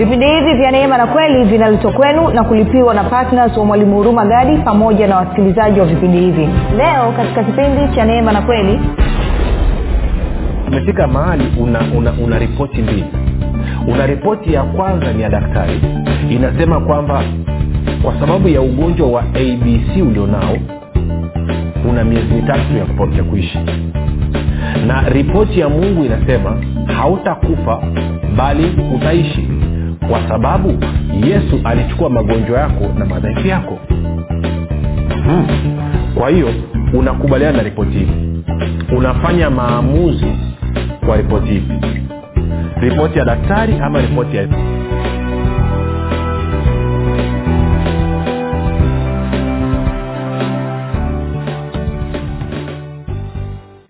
vipindi hivi vya neema na kweli vinaletwa kwenu na kulipiwa na ptns wa mwalimu huruma gadi pamoja na wasikilizaji wa vipindi hivi. Leo katika kipindi cha neema na kweli umefika mahali una, una, una ripoti mbili. Una ripoti ya kwanza ni ya daktari. Inasema kwamba kwa sababu ya ugonjwa wa abc ulionao una miezi mitatu ya ya kuishi. Na ripoti ya mungu inasema hautakufa bali utaishi kwa sababu yesu alichukua magonjwa yako na madhaifu yako. Hmm. kwa hiyo unakubaliana na ripoti hii. Unafanya maamuzi kwa ripoti hivi ripoti ya daktari ama ripoti ya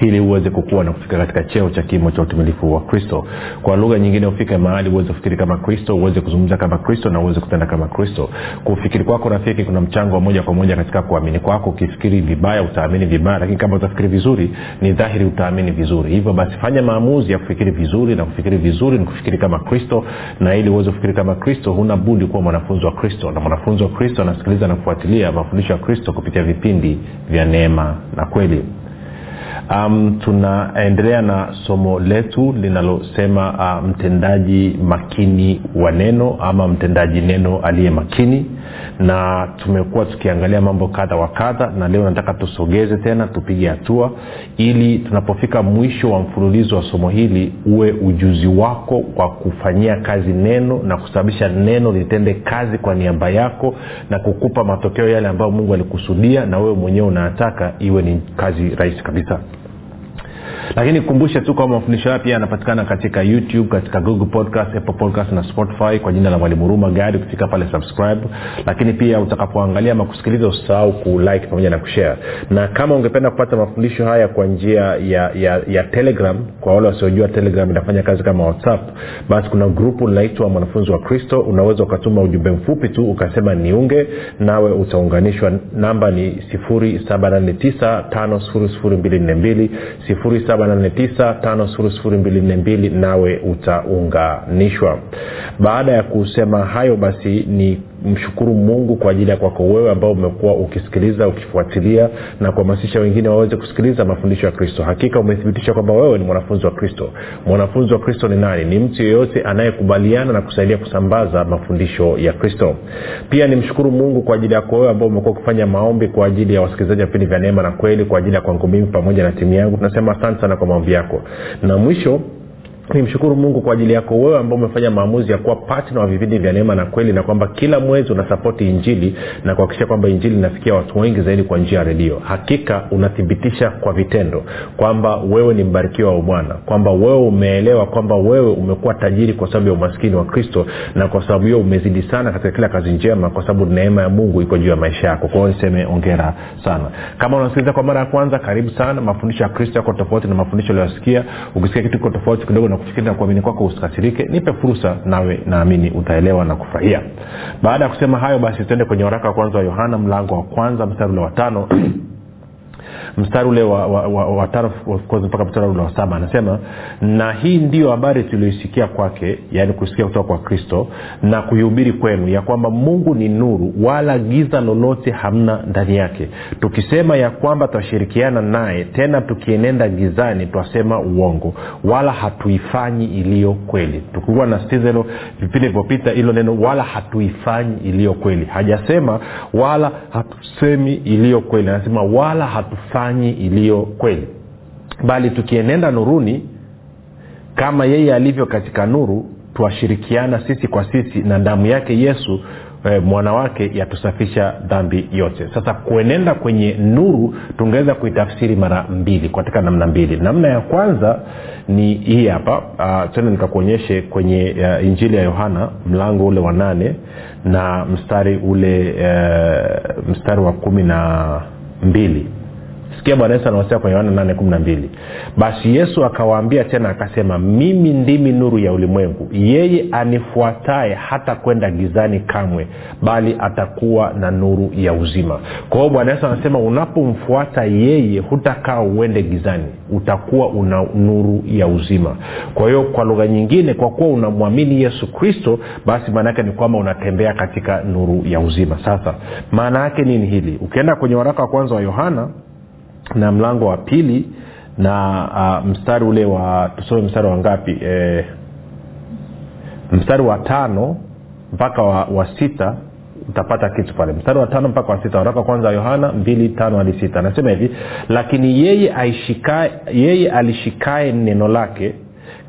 ili uweze kukua na kufika katika cheo cha kimo cha utumilifu wa kristo. Kwa lugha nyingine ufike mahali uweze kufikiri kama kristo uweze kuzungumza kama kristo na uweze kutenda kama kristo. Kufikiri kwako rafiki kuna mchango wa moja kwa moja katika kuamini kwako. Ukifikiri vibaya utaamini vibaya lakini kama utafikiri vizuri ni dhahiri utaamini vizuri. Hivyo basi fanya maamuzi ya kufikiri vizuri na kufikiri vizuri ni kufikiri kama kristo. Na ili uweze kufikiri kama kristo huna budi kuwa mwanafunzi wa kristo. Na mwanafunzi wa kristo anasikiliza na kufuatilia mafundisho ya kristo kupitia vipindi vya neema na kweli um, tunaendelea na somo letu linalosema uh, mtendaji makini wa neno ama mtendaji neno aliye makini. Na tumekuwa tukiangalia mambo kadha wa kadha na leo nataka tusogeze tena tupige hatua ili tunapofika mwisho wa mfululizo wa somo hili uwe ujuzi wako kwa kufanyia kazi neno na kusababisha neno litende kazi kwa niaba yako na kukupa matokeo yale ambayo mungu alikusudia na wewe mwenyewe unayataka iwe ni kazi rahisi kabisa lakini kumbushe tu kwamba mafundisho haya pia yanapatikana katika youtube katika google podcast apple podcast na spotify kwa jina la mwalimu ruma gari kufika pale subscribe. Lakini pia utakapoangalia ama kusikiliza usisahau kulike pamoja na kushare. Na kama ungependa kupata mafundisho haya kwa njia ya, ya, ya telegram kwa wale wasiojua telegram inafanya kazi kama whatsapp basi kuna grupu linaitwa mwanafunzi wa kristo. Unaweza ukatuma ujumbe mfupi tu ukasema niunge nawe utaunganishwa. Namba ni 789 5242 nawe utaunganishwa. Baada ya kusema hayo basi ni mshukuru mungu kwa ajili ya kwako wewe ambao umekuwa ukisikiliza ukifuatilia na kuhamasisha wengine waweze kusikiliza mafundisho ya kristo. Hakika umethibitisha kwamba wewe ni mwanafunzi wa kristo. Mwanafunzi wa kristo ni nani? Ni mtu yeyote anayekubaliana na kusaidia kusambaza mafundisho ya kristo. Pia nimshukuru mungu kwa ajili yako wewe ambao umekuwa ukifanya maombi kwa ajili ya wasikilizaji wa vipindi vya neema na kweli kwa ajili ya kwangu mimi pamoja na timu yangu. Tunasema asante sana kwa maombi yako. Na mwisho nimshukuru mungu kwa ajili yako wewe ambao umefanya maamuzi ya kuwa patna wa vipindi vya neema na kweli na kwamba kila mwezi unasapoti injili na kuhakikisha kwamba injili inafikia watu wengi zaidi kwa njia ya redio. Hakika unathibitisha kwa vitendo kwamba wewe ni mbarikiwa wa bwana kwamba wewe umeelewa kwamba wewe umekuwa tajiri kwa sababu ya umaskini wa kristo na kwa sababu hiyo umezidi sana katika kila kazi njema kwa sababu neema ya mungu iko juu ya maisha yako. Kwao niseme ongera sana. Kama unasikiliza kwa mara ya kwanza karibu sana. Mafundisho ya kristo yako tofauti na mafundisho uliyosikia ukisikia kitu kiko tofauti kidogo na kufikiri na kuamini kwako usikasirike. Nipe fursa nawe naamini utaelewa na kufurahia. Baada ya kusema hayo basi tuende kwenye waraka wa kwanza wa yohana mlango wa kwanza mstari ule wa tano mstari ule wa, mpaka mstari ule wa saba anasema na hii ndiyo habari tulioisikia kwake yaani kusikia kutoka kwa kristo na kuihubiri kwenu ya kwamba mungu ni nuru wala giza lolote hamna ndani yake. Tukisema ya kwamba twashirikiana naye tena tukienenda gizani twasema uongo wala hatuifanyi iliyo kweli. Tukikuwa na stiza vipindi vilivyopita hilo neno wala hatuifanyi iliyo kweli. Hajasema wala hatusemi iliyo kweli. Anasema wala hatufanyi iliyo kweli. Bali tukienenda nuruni kama yeye alivyo katika nuru twashirikiana sisi kwa sisi na damu yake yesu e, mwana wake yatusafisha dhambi yote. Sasa kuenenda kwenye nuru tungeweza kuitafsiri mara mbili katika namna mbili. Namna ya kwanza ni hii hapa. Uh, tena nikakuonyeshe kwenye uh, injili ya yohana mlango ule wa nane na mstari ule uh, mstari wa kumi na mbili sikia bwana yesu anawasema kwenye yohana 812 basi yesu akawaambia tena akasema mimi ndimi nuru ya ulimwengu. Yeye anifuataye hata kwenda gizani kamwe bali atakuwa na nuru ya uzima. Kwa hiyo bwana yesu anasema unapomfuata yeye hutakaa uende gizani. Utakuwa una nuru ya uzima. Kwa hiyo kwa lugha nyingine kwa kuwa unamwamini yesu kristo basi maana yake ni kwamba unatembea katika nuru ya uzima. Sasa maana yake nini hili? Ukienda kwenye waraka wa kwanza wa yohana na mlango wa pili na uh, mstari ule wa tusome mstari wa ngapi? E, mstari wa tano mpaka wa, wa sita utapata kitu pale. Mstari wa tano mpaka wa sita waraka kwanza yohana mbili tano hadi sita. Anasema hivi lakini yeye aishikae yeye alishikae neno lake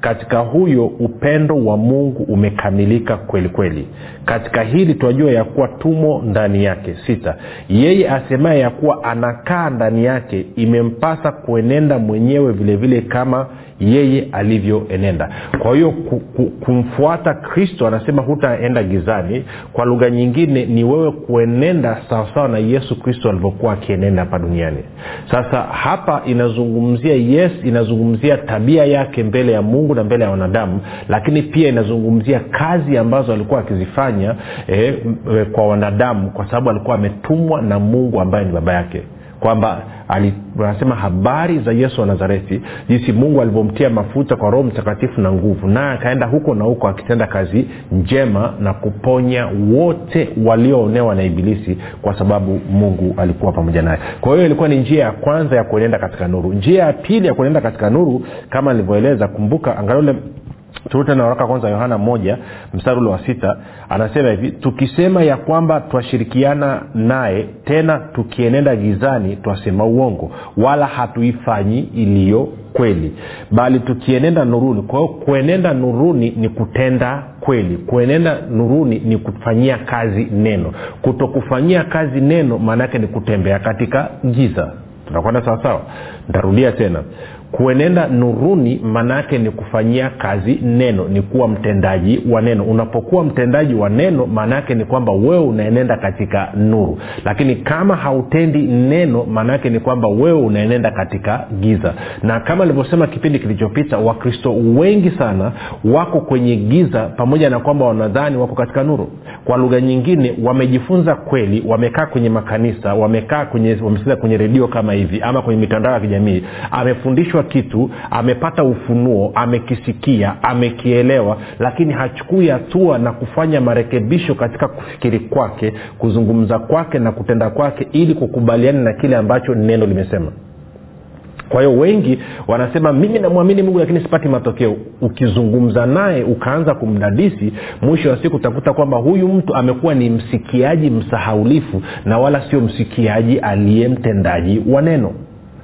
katika huyo upendo wa mungu umekamilika kweli kweli. Katika hili twajua ya kuwa tumo ndani yake. Sita. Yeye asemaye ya kuwa anakaa ndani yake imempasa kuenenda mwenyewe vile vile kama yeye alivyoenenda. Kwa hiyo ku, ku, kumfuata kristo anasema hutaenda gizani. Kwa lugha nyingine ni wewe kuenenda sawasawa na yesu kristo alivyokuwa akienenda hapa duniani. Sasa hapa inazungumzia yes inazungumzia tabia yake mbele ya mungu na mbele ya wanadamu lakini pia inazungumzia kazi ambazo alikuwa akizifanya eh, kwa wanadamu kwa sababu alikuwa ametumwa na mungu ambaye ni baba yake kwamba anasema habari za yesu wa nazareti jinsi mungu alivyomtia mafuta kwa roho mtakatifu na nguvu naye akaenda huko na huko akitenda kazi njema na kuponya wote walioonewa na ibilisi kwa sababu mungu alikuwa pamoja naye. Kwa hiyo ilikuwa ni njia ya kwanza ya kuenenda katika nuru. Njia ya pili ya kuenenda katika nuru kama nilivyoeleza kumbuka angalia turute na waraka kwanza yohana moja mstari ule wa sita anasema hivi tukisema ya kwamba twashirikiana naye tena tukienenda gizani twasema uongo wala hatuifanyi iliyo kweli. Bali tukienenda nuruni. Kwa hiyo kuenenda nuruni ni kutenda kweli. Kuenenda nuruni ni kufanyia kazi neno. Kutokufanyia kazi neno maana yake ni kutembea katika giza. Tunakwenda sawasawa ntarudia tena kuenenda nuruni maanaake ni kufanyia kazi neno ni kuwa mtendaji wa neno. Unapokuwa mtendaji wa neno maanaake ni kwamba wewe unaenenda katika nuru. Lakini kama hautendi neno maanaake ni kwamba wewe unaenenda katika giza. Na kama alivyosema kipindi kilichopita wakristo wengi sana wako kwenye giza pamoja na kwamba wanadhani wako katika nuru. Kwa lugha nyingine wamejifunza kweli wamekaa kwenye makanisa wamekaa kwenye wamesikiza kwenye redio kama hivi ama kwenye mitandao ya kijamii. Amefundishwa kitu amepata ufunuo amekisikia amekielewa lakini hachukui hatua na kufanya marekebisho katika kufikiri kwake kuzungumza kwake na kutenda kwake ili kukubaliana na kile ambacho neno limesema. Kwa hiyo wengi wanasema mimi namwamini mungu lakini sipati matokeo. Ukizungumza naye ukaanza kumdadisi mwisho wa siku utakuta kwamba huyu mtu amekuwa ni msikiaji msahaulifu na wala sio msikiaji aliye mtendaji wa neno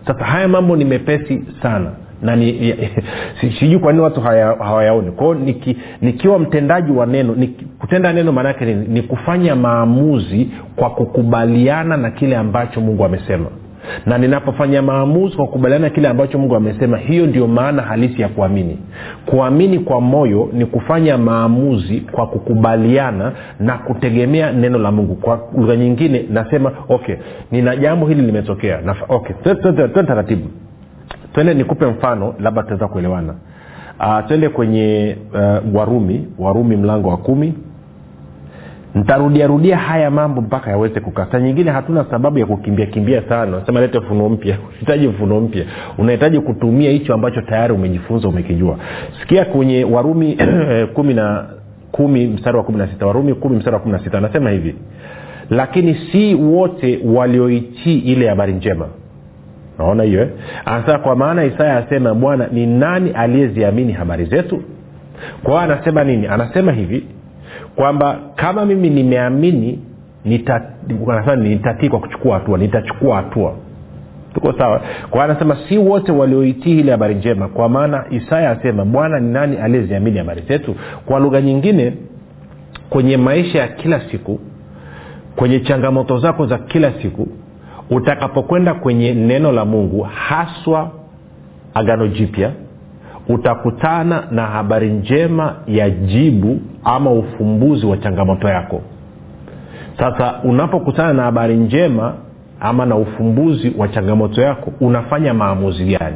sasa haya mambo ni mepesi sana na ni sijui kwa nini watu hawayaoni. Kwao niki, nikiwa mtendaji wa neno niki, kutenda neno maanaake ni, ni kufanya maamuzi kwa kukubaliana na kile ambacho mungu amesema na ninapofanya maamuzi kwa kukubaliana kile ambacho mungu amesema hiyo ndio maana halisi ya kuamini. Kuamini kwa moyo ni kufanya maamuzi kwa kukubaliana na kutegemea neno la mungu. Kwa lugha nyingine nasema okay nina jambo hili limetokea. Okay taratibu. Twende nikupe mfano labda tutaweza kuelewana. Uh, twende kwenye uh, warumi warumi mlango wa kumi ntarudiarudia haya mambo mpaka yaweze kukaa. Saa nyingine hatuna sababu ya kukimbia kimbia sana. Sema lete mfuno mpya. Unahitaji mfuno mpya. Unahitaji kutumia hicho ambacho tayari umejifunza umekijua. Sikia kwenye warumi kumi na kumi mstari wa kumi na sita. Warumi kumi mstari wa kumi na sita. Anasema hivi lakini si wote walioitii ile habari njema. Naona hiyo eh? anasema kwa maana isaya asema bwana ni nani aliyeziamini habari zetu? Kwa anasema nini? Anasema hivi kwamba kama mimi nimeamini nitatii kwa kuchukua hatua nitachukua hatua. Tuko sawa? Kwa anasema si wote walioitii ile habari njema kwa maana isaya asema bwana ni nani aliyeziamini habari zetu? Kwa lugha nyingine kwenye maisha ya kila siku kwenye changamoto zako za kila siku utakapokwenda kwenye neno la mungu haswa agano jipya utakutana na habari njema ya jibu ama ufumbuzi wa changamoto yako. Sasa unapokutana na habari njema ama na ufumbuzi wa changamoto yako unafanya maamuzi gani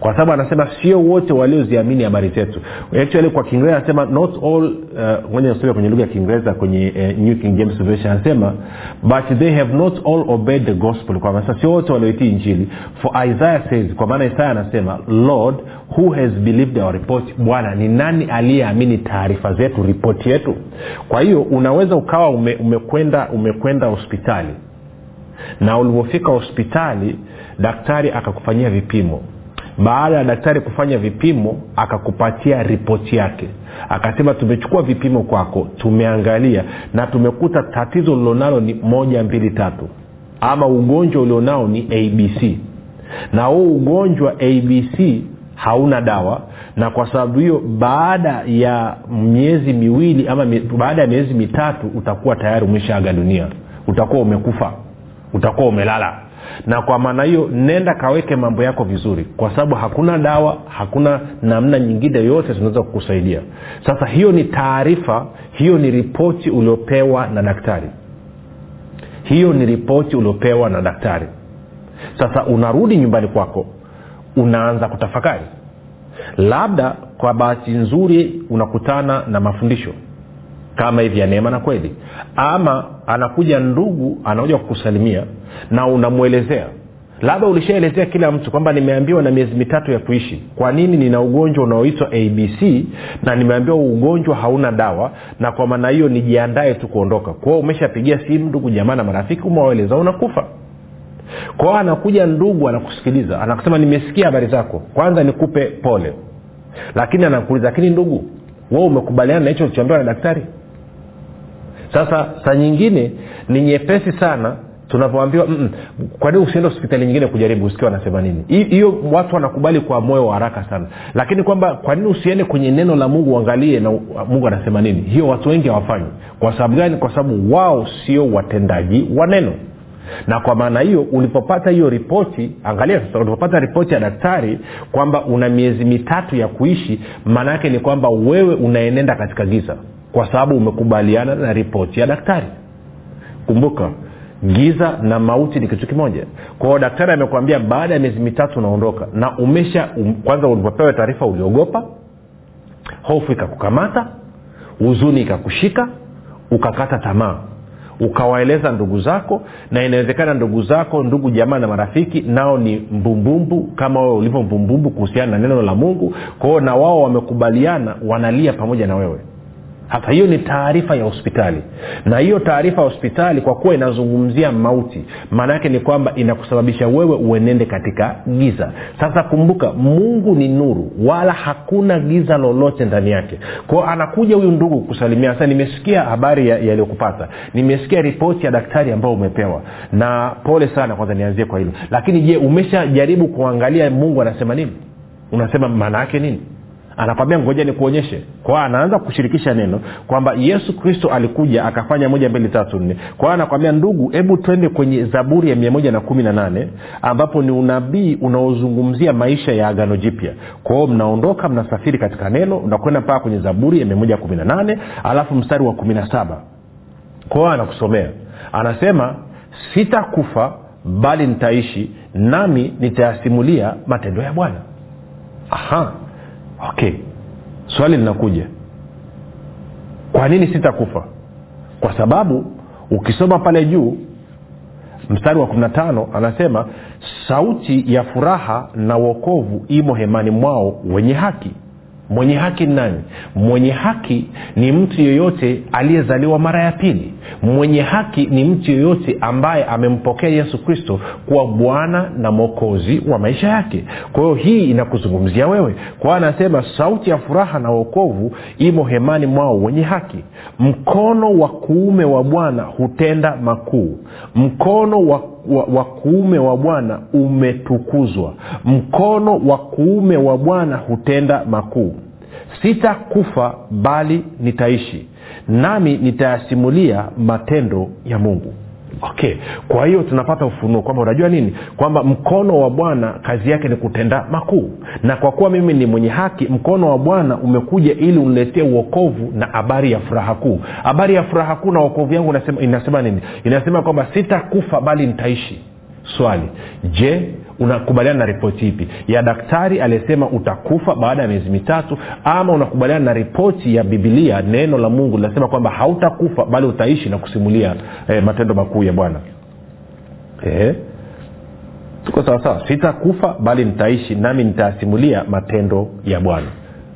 kwa sababu anasema sio wote walioziamini habari zetu. Actually kwa kiingereza anasema not all moja uh, kwenye lugha ya kiingereza kwenye uh, new king james version anasema but they have not all obeyed the gospel. Kwa maana sio wote walioitii injili. For isaiah says kwa maana isaya anasema lord who has believed our report? Bwana ni nani aliyeamini taarifa zetu ripoti yetu? Kwa hiyo unaweza ukawa ume, umekwenda umekwenda hospitali. Na ulivyofika hospitali daktari akakufanyia vipimo baada ya daktari kufanya vipimo akakupatia ripoti yake. Akasema tumechukua vipimo kwako tumeangalia na tumekuta tatizo ulilonalo ni moja mbili tatu. Ama ugonjwa ulionao ni abc na huu ugonjwa abc hauna dawa na kwa sababu hiyo baada ya miezi miwili ama baada ya miezi mitatu utakuwa tayari umeshaaga dunia. Utakuwa umekufa. Utakuwa umelala na kwa maana hiyo nenda kaweke mambo yako vizuri kwa sababu hakuna dawa hakuna namna nyingine yoyote zinaweza kukusaidia. Sasa hiyo ni taarifa hiyo ni ripoti uliopewa na daktari. Hiyo ni ripoti uliopewa na daktari. Sasa unarudi nyumbani kwako unaanza kutafakari. Labda kwa bahati nzuri unakutana na mafundisho kama hivi ya neema na kweli. Ama anakuja ndugu anakuja kukusalimia na unamwelezea. Labda ulishaelezea kila mtu kwamba nimeambiwa na miezi mitatu ya kuishi. Kwa nini nina ugonjwa unaoitwa abc na nimeambiwa ugonjwa hauna dawa na kwa maana hiyo nijiandae tu kuondoka. Kwao umeshapigia simu ndugu jamaa na marafiki umewaeleza unakufa. Kwao anakuja ndugu anakusikiliza anakusema nimesikia habari zako. Kwanza nikupe pole. Lakini anakuuliza lakini ndugu we umekubaliana na hicho ulichoambiwa na daktari sasa saa nyingine ni nyepesi sana tunavyoambiwa kwa nini usiende hospitali nyingine kujaribu usikia wanasema nini? Hiyo watu wanakubali kwa moyo wa haraka sana. Lakini kwamba kwa nini usiende kwenye neno la mungu uangalie na mungu anasema nini? Hiyo watu wengi hawafanyi. Kwa sababu gani? Kwa sababu wao sio watendaji wa neno. Na kwa maana hiyo ulipopata hiyo ripoti angalia sasa ulipopata ripoti ya daktari kwamba una miezi mitatu ya kuishi maana yake ni kwamba wewe unaenenda katika giza kwa sababu umekubaliana na ripoti ya daktari. Kumbuka giza na mauti ni kitu kimoja. Kwao daktari amekwambia baada ya miezi mitatu unaondoka na umesha um, kwanza ulipopewa taarifa uliogopa hofu ikakukamata huzuni ikakushika ukakata tamaa. Ukawaeleza ndugu zako na inawezekana ndugu zako ndugu jamaa na marafiki nao ni mbumbumbu kama wewe ulivyo mbumbumbu kuhusiana na neno la mungu. Kwao na wao wamekubaliana wanalia pamoja na wewe hata hiyo ni taarifa ya hospitali. Na hiyo taarifa ya hospitali kwa kuwa inazungumzia mauti maana yake ni kwamba inakusababisha wewe uenende katika giza. Sasa kumbuka mungu ni nuru wala hakuna giza lolote ndani yake. Kwao anakuja huyu ndugu kusalimia sasa nimesikia habari yaliyokupata. Ya nimesikia ripoti ya daktari ambayo umepewa. Na pole sana kwanza nianzie kwa hilo. Lakini je umeshajaribu kuangalia mungu anasema nini? Unasema maana yake nini anakwambia ngoja nikuonyeshe. Kwao anaanza kushirikisha neno kwamba yesu kristo alikuja akafanya moja mbili tatu nne. Kwao anakwambia ndugu hebu twende kwenye zaburi ya mia moja na kumi na nane ambapo ni unabii unaozungumzia maisha ya agano jipya. Kwao mnaondoka mnasafiri katika neno unakwenda mpaka kwenye zaburi ya mia moja kumi na nane alafu mstari wa kumi na saba. Kwao anakusomea. Anasema sitakufa bali nitaishi nami nitayasimulia matendo ya bwana. Aha okay. Swali linakuja. Kwa nini sitakufa? Kwa sababu ukisoma pale juu mstari wa 15 anasema sauti ya furaha na uokovu imo hemani mwao wenye haki. Mwenye haki ni nani? Mwenye haki ni mtu yeyote aliyezaliwa mara ya pili mwenye haki ni mtu yeyote ambaye amempokea yesu kristo kuwa bwana na mwokozi wa maisha yake. Kwa hiyo hii inakuzungumzia wewe. Kwa anasema sauti ya furaha na uokovu imo hemani mwao wenye haki. Mkono wa kuume wa bwana hutenda makuu. Mkono wa wa, wa kuume wa bwana umetukuzwa. Mkono wa kuume wa bwana hutenda makuu. Sitakufa bali nitaishi nami nitayasimulia matendo ya mungu. Okay. Kwa hiyo tunapata ufunuo kwamba unajua nini? Kwamba mkono wa bwana kazi yake ni kutenda makuu. Na kwa kuwa mimi ni mwenye haki mkono wa bwana umekuja ili uniletee uokovu na habari ya furaha kuu. Habari ya furaha kuu na uokovu yangu inasema, inasema nini? Inasema kwamba sitakufa bali nitaishi. Swali. Je unakubaliana na ripoti ipi? Ya daktari aliyesema utakufa baada ya miezi mitatu ama unakubaliana na ripoti ya bibilia neno la mungu linasema kwamba hautakufa bali utaishi na kusimulia eh, matendo makuu ya bwana. Eh? tuko sawasawa sitakufa bali nitaishi nami nitasimulia matendo ya bwana.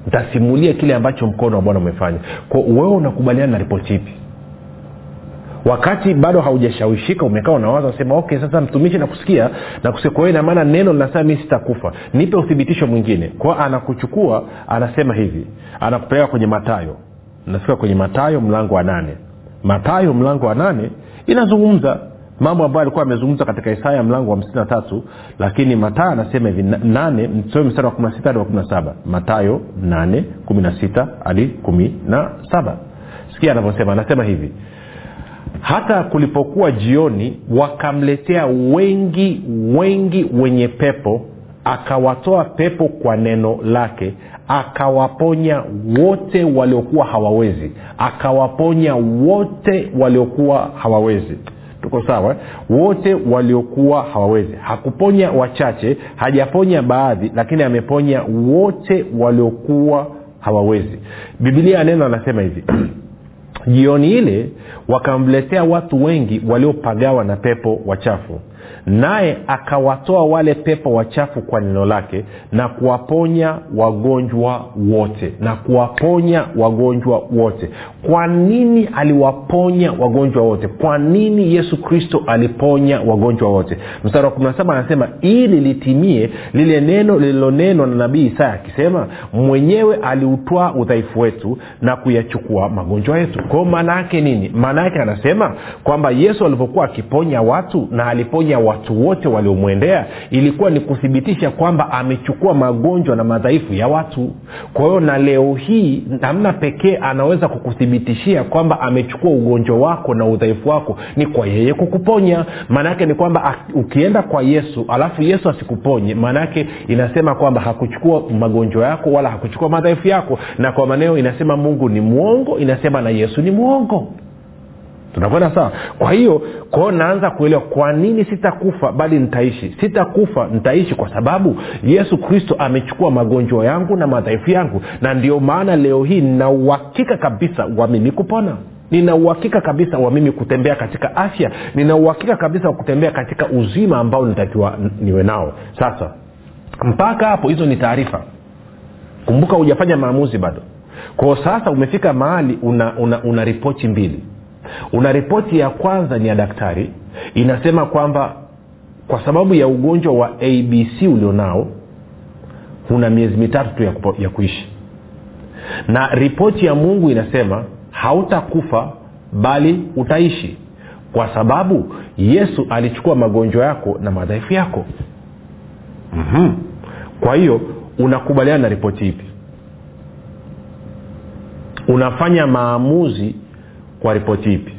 Nitasimulia kile ambacho mkono wa bwana umefanya. Kwa wewe unakubaliana na ripoti ipi wakati bado haujashawishika umekaa unawaza sema okay sasa mtumishi nakusikia nakusikia. Kwa neno linasema mi sitakufa. Nipe uthibitisho mwingine. Kwao anakuchukua anasema hivi anakupeleka kwenye matayo nafika kwenye matayo mlango wa nane. Matayo mlango wa nane inazungumza mambo ambayo alikuwa amezungumza katika isaya mlango wa hamsini na tatu lakini matayo anasema hivi nane msome mstari wa kumi na sita hadi wa kumi na saba. Matayo nane kumi na sita hadi kumi na saba. Sikia anavyosema anasema hivi hata kulipokuwa jioni wakamletea wengi wengi wenye pepo akawatoa pepo kwa neno lake akawaponya wote waliokuwa hawawezi akawaponya wote waliokuwa hawawezi. Tuko sawa wote waliokuwa hawawezi. Hakuponya wachache hajaponya baadhi lakini ameponya wote waliokuwa hawawezi. Bibilia ya neno anasema hivi jioni ile wakamletea watu wengi waliopagawa na pepo wachafu naye akawatoa wale pepo wachafu kwa neno lake na kuwaponya wagonjwa wote na kuwaponya wagonjwa wote. Kwa nini aliwaponya wagonjwa wote? Kwa nini yesu kristo aliponya wagonjwa wote? Mstari wa 17 anasema ili litimie lile neno lililonenwa na nabii isaya akisema mwenyewe aliutwaa udhaifu wetu na kuyachukua magonjwa yetu. Kwao maana yake nini? Maana yake anasema kwamba yesu alipokuwa akiponya watu na aliponya watu wote waliomwendea ilikuwa ni kuthibitisha kwamba amechukua magonjwa na madhaifu ya watu. Kwa hiyo na leo hii namna pekee anaweza kukuthibitishia kwamba amechukua ugonjwa wako na udhaifu wako ni kwa yeye kukuponya. Maanaake ni kwamba ukienda kwa yesu alafu yesu asikuponye maanaake inasema kwamba hakuchukua magonjwa yako wala hakuchukua madhaifu yako. Na kwa maneo inasema mungu ni mwongo inasema na yesu ni mwongo tunakwenda sawa? Kwa hiyo kwao naanza kuelewa kwa nini sitakufa bali nitaishi. Sitakufa nitaishi kwa sababu yesu kristo amechukua magonjwa yangu na madhaifu yangu. Na ndio maana leo hii nina uhakika kabisa wa mimi kupona. Nina uhakika kabisa wa mimi kutembea katika afya. Nina uhakika kabisa wa kutembea katika uzima ambao nitakiwa niwe nao. Sasa mpaka hapo hizo ni taarifa. Kumbuka hujafanya maamuzi bado. Kwao sasa umefika mahali una, una, una ripoti mbili una ripoti ya kwanza ni ya daktari. Inasema kwamba kwa sababu ya ugonjwa wa abc ulionao una miezi mitatu tu ya, kupo, ya kuishi. Na ripoti ya mungu inasema hautakufa bali utaishi kwa sababu yesu alichukua magonjwa yako na madhaifu yako. Mm-hmm. kwa hiyo unakubaliana na ripoti hipi unafanya maamuzi kwa ripoti ipi?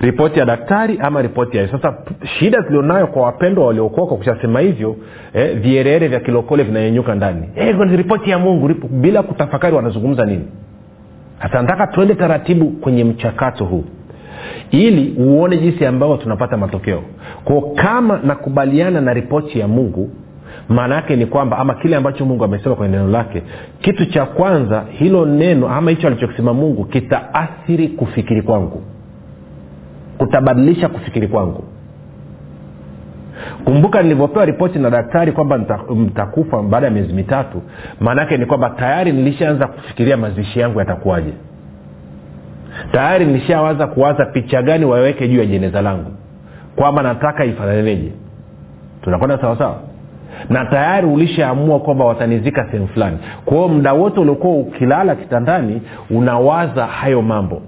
Ripoti ya daktari ama ripoti ya sasa shida tulionayo kwa wapendwa waliokoka kushasema hivyo eh, vierere vya kilokole vinayenyuka ndani. Eh, ripoti ya mungu ripo, bila kutafakari wanazungumza nini? Hasa nataka tuende taratibu kwenye mchakato huu ili uone jinsi ambavyo tunapata matokeo. Ko kama nakubaliana na ripoti ya mungu maana yake ni kwamba ama kile ambacho mungu amesema kwenye neno lake kitu cha kwanza hilo neno ama hicho alichokisema mungu kitaathiri kufikiri kwangu. Kutabadilisha kufikiri kwangu. Kumbuka nilivyopewa ripoti na daktari kwamba nitakufa baada ya miezi mitatu maana yake ni kwamba tayari nilishaanza kufikiria mazishi yangu yatakuwaje. Tayari nilishaanza kuwaza picha gani waweke juu ya jeneza langu. Kwamba nataka ifananeje tunakwenda sawasawa na tayari ulishaamua kwamba watanizika sehemu fulani. Kwa muda wote uliokuwa ukilala kitandani unawaza hayo mambo.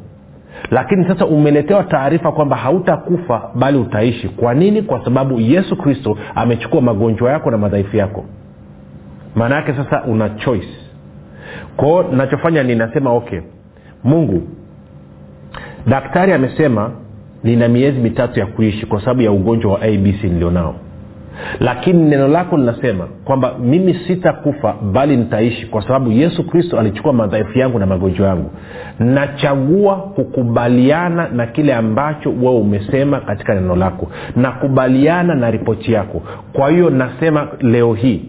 Lakini sasa umeletewa taarifa kwamba hautakufa bali utaishi. Kwa nini? Kwa sababu yesu kristo amechukua magonjwa yako na madhaifu yako. Maana yake sasa una choice. Kwao nachofanya ninasema okay mungu daktari amesema nina miezi mitatu ya kuishi kwa sababu ya ugonjwa wa abc nilionao lakini neno lako linasema kwamba mimi sitakufa bali nitaishi kwa sababu yesu kristo alichukua madhaifu yangu na magonjwa yangu. Nachagua kukubaliana na kile ambacho wewe umesema katika neno lako. Nakubaliana na ripoti yako. Kwa hiyo nasema leo hii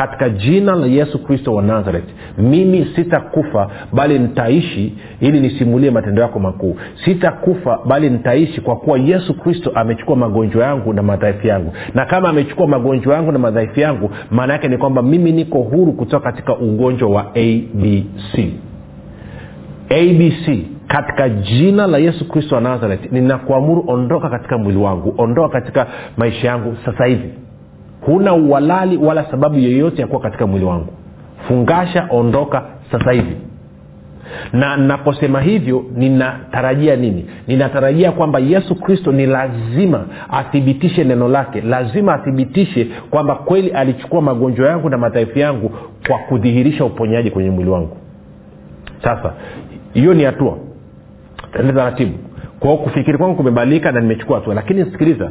katika jina la yesu kristo wa nazareth mimi sitakufa bali nitaishi ili nisimulie matendo yako makuu. Sitakufa bali nitaishi kwa kuwa yesu kristo amechukua magonjwa yangu na madhaifu yangu. Na kama amechukua magonjwa yangu na madhaifu yangu maana yake ni kwamba mimi niko huru kutoka katika ugonjwa wa abc abc katika jina la yesu kristo wa nazareth ninakuamuru ondoka katika mwili wangu ondoka katika maisha yangu sasa hivi huna uhalali wala sababu yoyote ya kuwa katika mwili wangu. Fungasha ondoka sasa hivi. Na naposema hivyo ninatarajia nini? Ninatarajia kwamba yesu kristo ni lazima athibitishe neno lake. Lazima athibitishe kwamba kweli alichukua magonjwa yangu na madhaifu yangu kwa kudhihirisha uponyaji kwenye mwili wangu. Sasa hiyo ni hatua. Tende taratibu. Kwao kufikiri kwangu kumebadilika na nimechukua hatua. Lakini sikiliza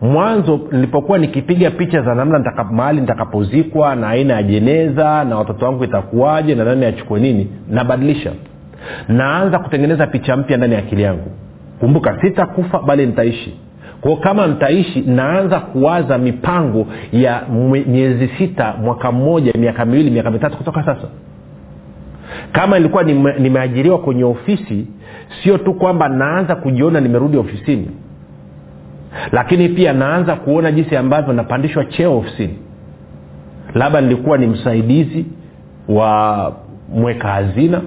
mwanzo nilipokuwa nikipiga picha za namna nitaka, mahali nitakapozikwa na aina ya jeneza na watoto wangu itakuwaje na nani achukue nini nabadilisha. Naanza kutengeneza picha mpya ndani ya akili yangu. Kumbuka sitakufa bali nitaishi. Kwao kama nitaishi naanza kuwaza mipango ya miezi sita mwaka mmoja miaka miwili miaka mitatu kutoka sasa. Kama ilikuwa nime, nimeajiriwa kwenye ofisi sio tu kwamba naanza kujiona nimerudi ofisini lakini pia naanza kuona jinsi ambavyo napandishwa cheo ofisini. Labda nilikuwa ni msaidizi wa mweka hazina.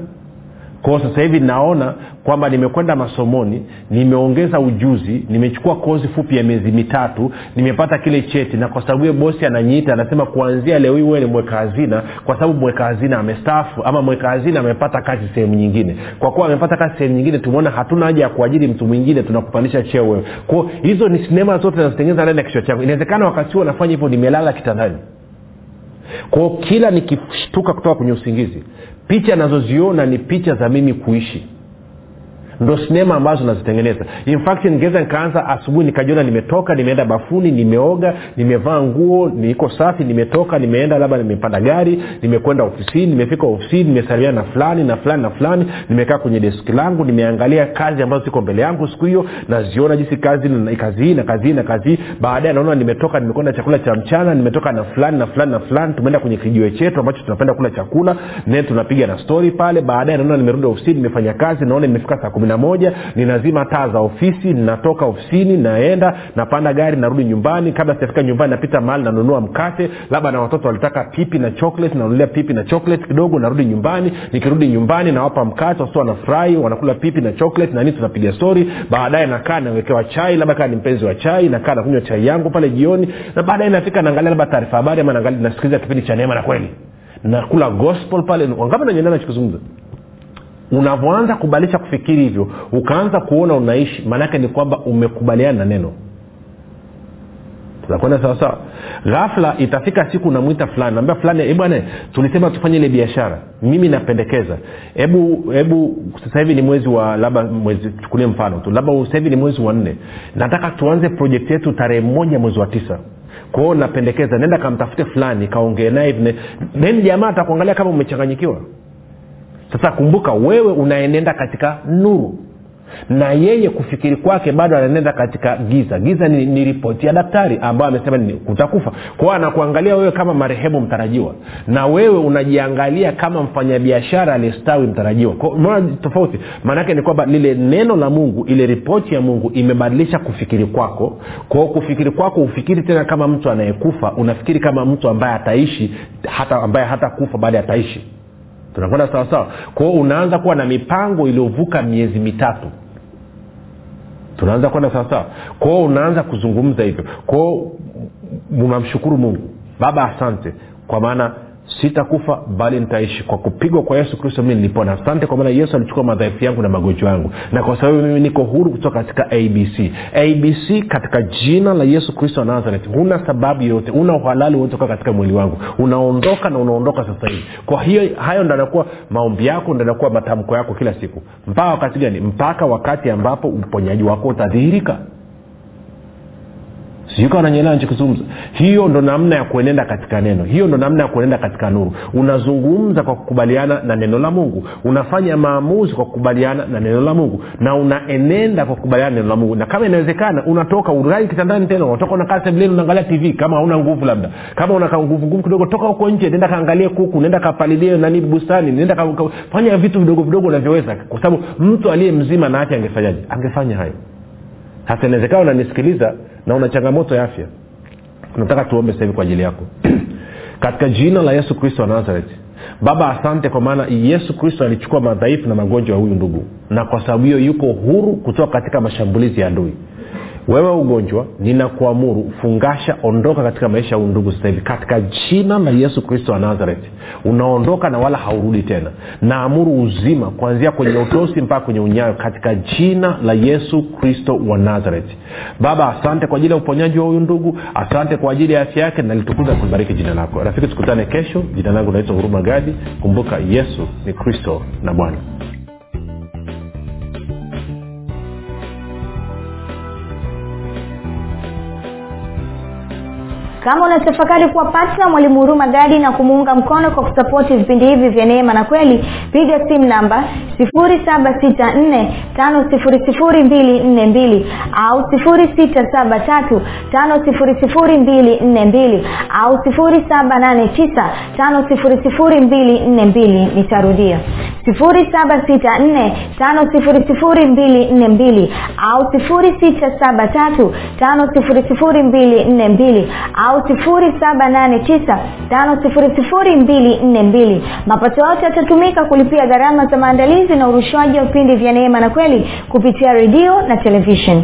Kwao sasa hivi naona kwamba nimekwenda masomoni nimeongeza ujuzi nimechukua kozi fupi ya miezi mitatu nimepata kile cheti na kwa sababu hiyo bosi ananyiita anasema kuanzia leo hii wewe ni mweka hazina kwa sababu mweka hazina amestaafu ama mweka hazina amepata kazi sehemu nyingine. Kwa kuwa amepata kazi sehemu nyingine tumeona hatuna haja ya kuajiri mtu mwingine tunakupandisha cheo wewe. Kwao hizo ni sinema zote nazitengeneza ndani ya kichwa changu. Inawezekana wakati huo nafanya hivyo nimelala kitandani. Kwao kila nikishtuka kutoka kwenye usingizi picha nazoziona ni picha za mimi kuishi ndo sinema ambazo nazitengeneza. In fact nikaanza asubuhi nikajiona nimetoka nimeenda bafuni nimeoga nimevaa nguo niko safi nimetoka nimeenda labda nimepanda gari nimekwenda ofisini nimefika ofisini nimesalimia na fulani na fulani na fulani nimekaa kwenye deski langu nimeangalia kazi ambazo ziko mbele yangu siku hiyo naziona jinsi kazi kazi hii na kazi hii na kazi hii. Baadaye naona nimetoka nimekwenda chakula cha mchana nimetoka na fulani na fulani na fulani tumeenda kwenye kijiwe chetu ambacho tunapenda kula chakula ne tunapiga na stori pale. Baadaye naona nimerudi ofisini nimefanya kazi naona nimefika saa kumi na moja ninazima taa za ofisi ninatoka ofisini naenda napanda gari narudi nyumbani. Kabla sijafika nyumbani napita mahali nanunua mkate labda na watoto walitaka pipi na chocolate nanunulia pipi na chocolate kidogo narudi nyumbani. Nikirudi nyumbani nawapa mkate wasi wanafurahi wanakula pipi na chocolate nanii tunapiga stori baadaye nakaa nawekewa chai labda kaa ni mpenzi wa chai nakaa nakunywa chai yangu pale jioni. Na baadaye nafika naangalia labda taarifa habari ama nasikiliza kipindi cha neema na kweli. Nakula gospel pale. Wangapi nanyendea nachokizungumza unavyoanza kubadilisha kufikiri hivyo ukaanza kuona unaishi maanaake ni kwamba umekubaliana na neno. Tunakwenda sawasawa ghafla itafika siku namwita fulani naambia fulani bwana tulisema tufanye ile biashara. Mimi napendekeza. Hebu hebu sasa hivi ni mwezi wa labda mwezi chukulie mfano tu labda sasa hivi ni mwezi wa nne. Nataka tuanze projekti yetu tarehe moja mwezi wa tisa. Kwao napendekeza nenda kamtafute fulani kaongee naye. Then jamaa atakuangalia kama umechanganyikiwa sasa kumbuka wewe unaenenda katika nuru. Na yeye kufikiri kwake bado anaenenda katika giza. Giza ni, ni ripoti ya daktari ambayo amesema ni utakufa kwao anakuangalia wewe kama marehemu mtarajiwa. Na wewe unajiangalia kama mfanyabiashara aliyestawi mtarajiwa. Mona tofauti? Maanaake ni kwamba lile neno la mungu ile ripoti ya mungu imebadilisha kufikiri kwako. Kwao kufikiri kwako ufikiri tena kama mtu anayekufa. Unafikiri kama mtu ambaye ataishi hata ambaye hata kufa baada ataishi tunakwenda sawasawa kwao unaanza kuwa na mipango iliyovuka miezi mitatu. Tunaanza kwenda sawasawa kwao unaanza kuzungumza hivyo. Kwao unamshukuru mungu. Baba asante. Kwa maana sitakufa bali nitaishi kwa kupigwa kwa yesu kristo mii nilipona asante kwa maana yesu alichukua madhaifu yangu na magonjwa yangu na kwa sababu mimi niko huru kutoka katika abc abc katika jina la yesu kristo wa nazareth huna sababu yoyote una uhalali wote katika mwili wangu. Unaondoka na unaondoka sasa hivi. Kwa hiyo hayo ndo anakuwa maombi yako ndo anakuwa matamko yako kila siku. Mpaka wakati gani? Mpaka wakati ambapo uponyaji wako utadhihirika sijui hiyo ndo namna ya kuenenda katika neno. Hiyo ndo namna ya kuenenda katika nuru. Unazungumza kwa kukubaliana na neno la mungu. Unafanya maamuzi kwa kukubaliana na neno la mungu. Na unaenenda kwa kukubaliana na neno la mungu. Na kama inawezekana unatoka urai kitandani tena. Unatoka unakaa sebuleni unaangalia tv kama hauna nguvu labda. Kama una nguvu nguvu kidogo toka huko nje nenda kaangalie kuku nenda kapalilie nani bustani nenda ka, vitu vidogo vidogo unavyoweza. Kwa sababu mtu aliye mzima na ake angefanyaje? Angefanya hayo. Sasa inawezekana unanisikiliza na una changamoto ya afya. Nataka tuombe sasa hivi kwa ajili yako. Katika jina la yesu kristo wa nazareti baba asante kwa maana yesu kristo alichukua madhaifu na magonjwa ya huyu ndugu. Na kwa sababu hiyo yuko huru kutoka katika mashambulizi ya adui wewe ugonjwa ninakuamuru fungasha ondoka katika maisha ya ndugu sasa hivi. Katika jina la yesu kristo wa nazareti unaondoka na wala haurudi tena. Naamuru uzima kuanzia kwenye utosi mpaka kwenye unyayo katika jina la yesu kristo wa nazareti baba asante kwa ajili ya uponyaji wa huyu ndugu asante kwa ajili ya afya yake nalitukuza kulibariki jina lako. Rafiki tukutane kesho. Jina langu naitwa huruma gadi. Kumbuka yesu ni kristo na bwana kama unatafakari kuwa patna mwalimu huruma gadi na kumuunga mkono kwa kusapoti vipindi hivi vya neema na kweli piga simu namba 7645242 au 6735242 au 7895242 nitarudia. 7645242 au 6735242 au 7895242 mapato yote yatatumika kulipia gharama za maandalizi na urushwaji wa vipindi vya neema na kweli kupitia redio na televishen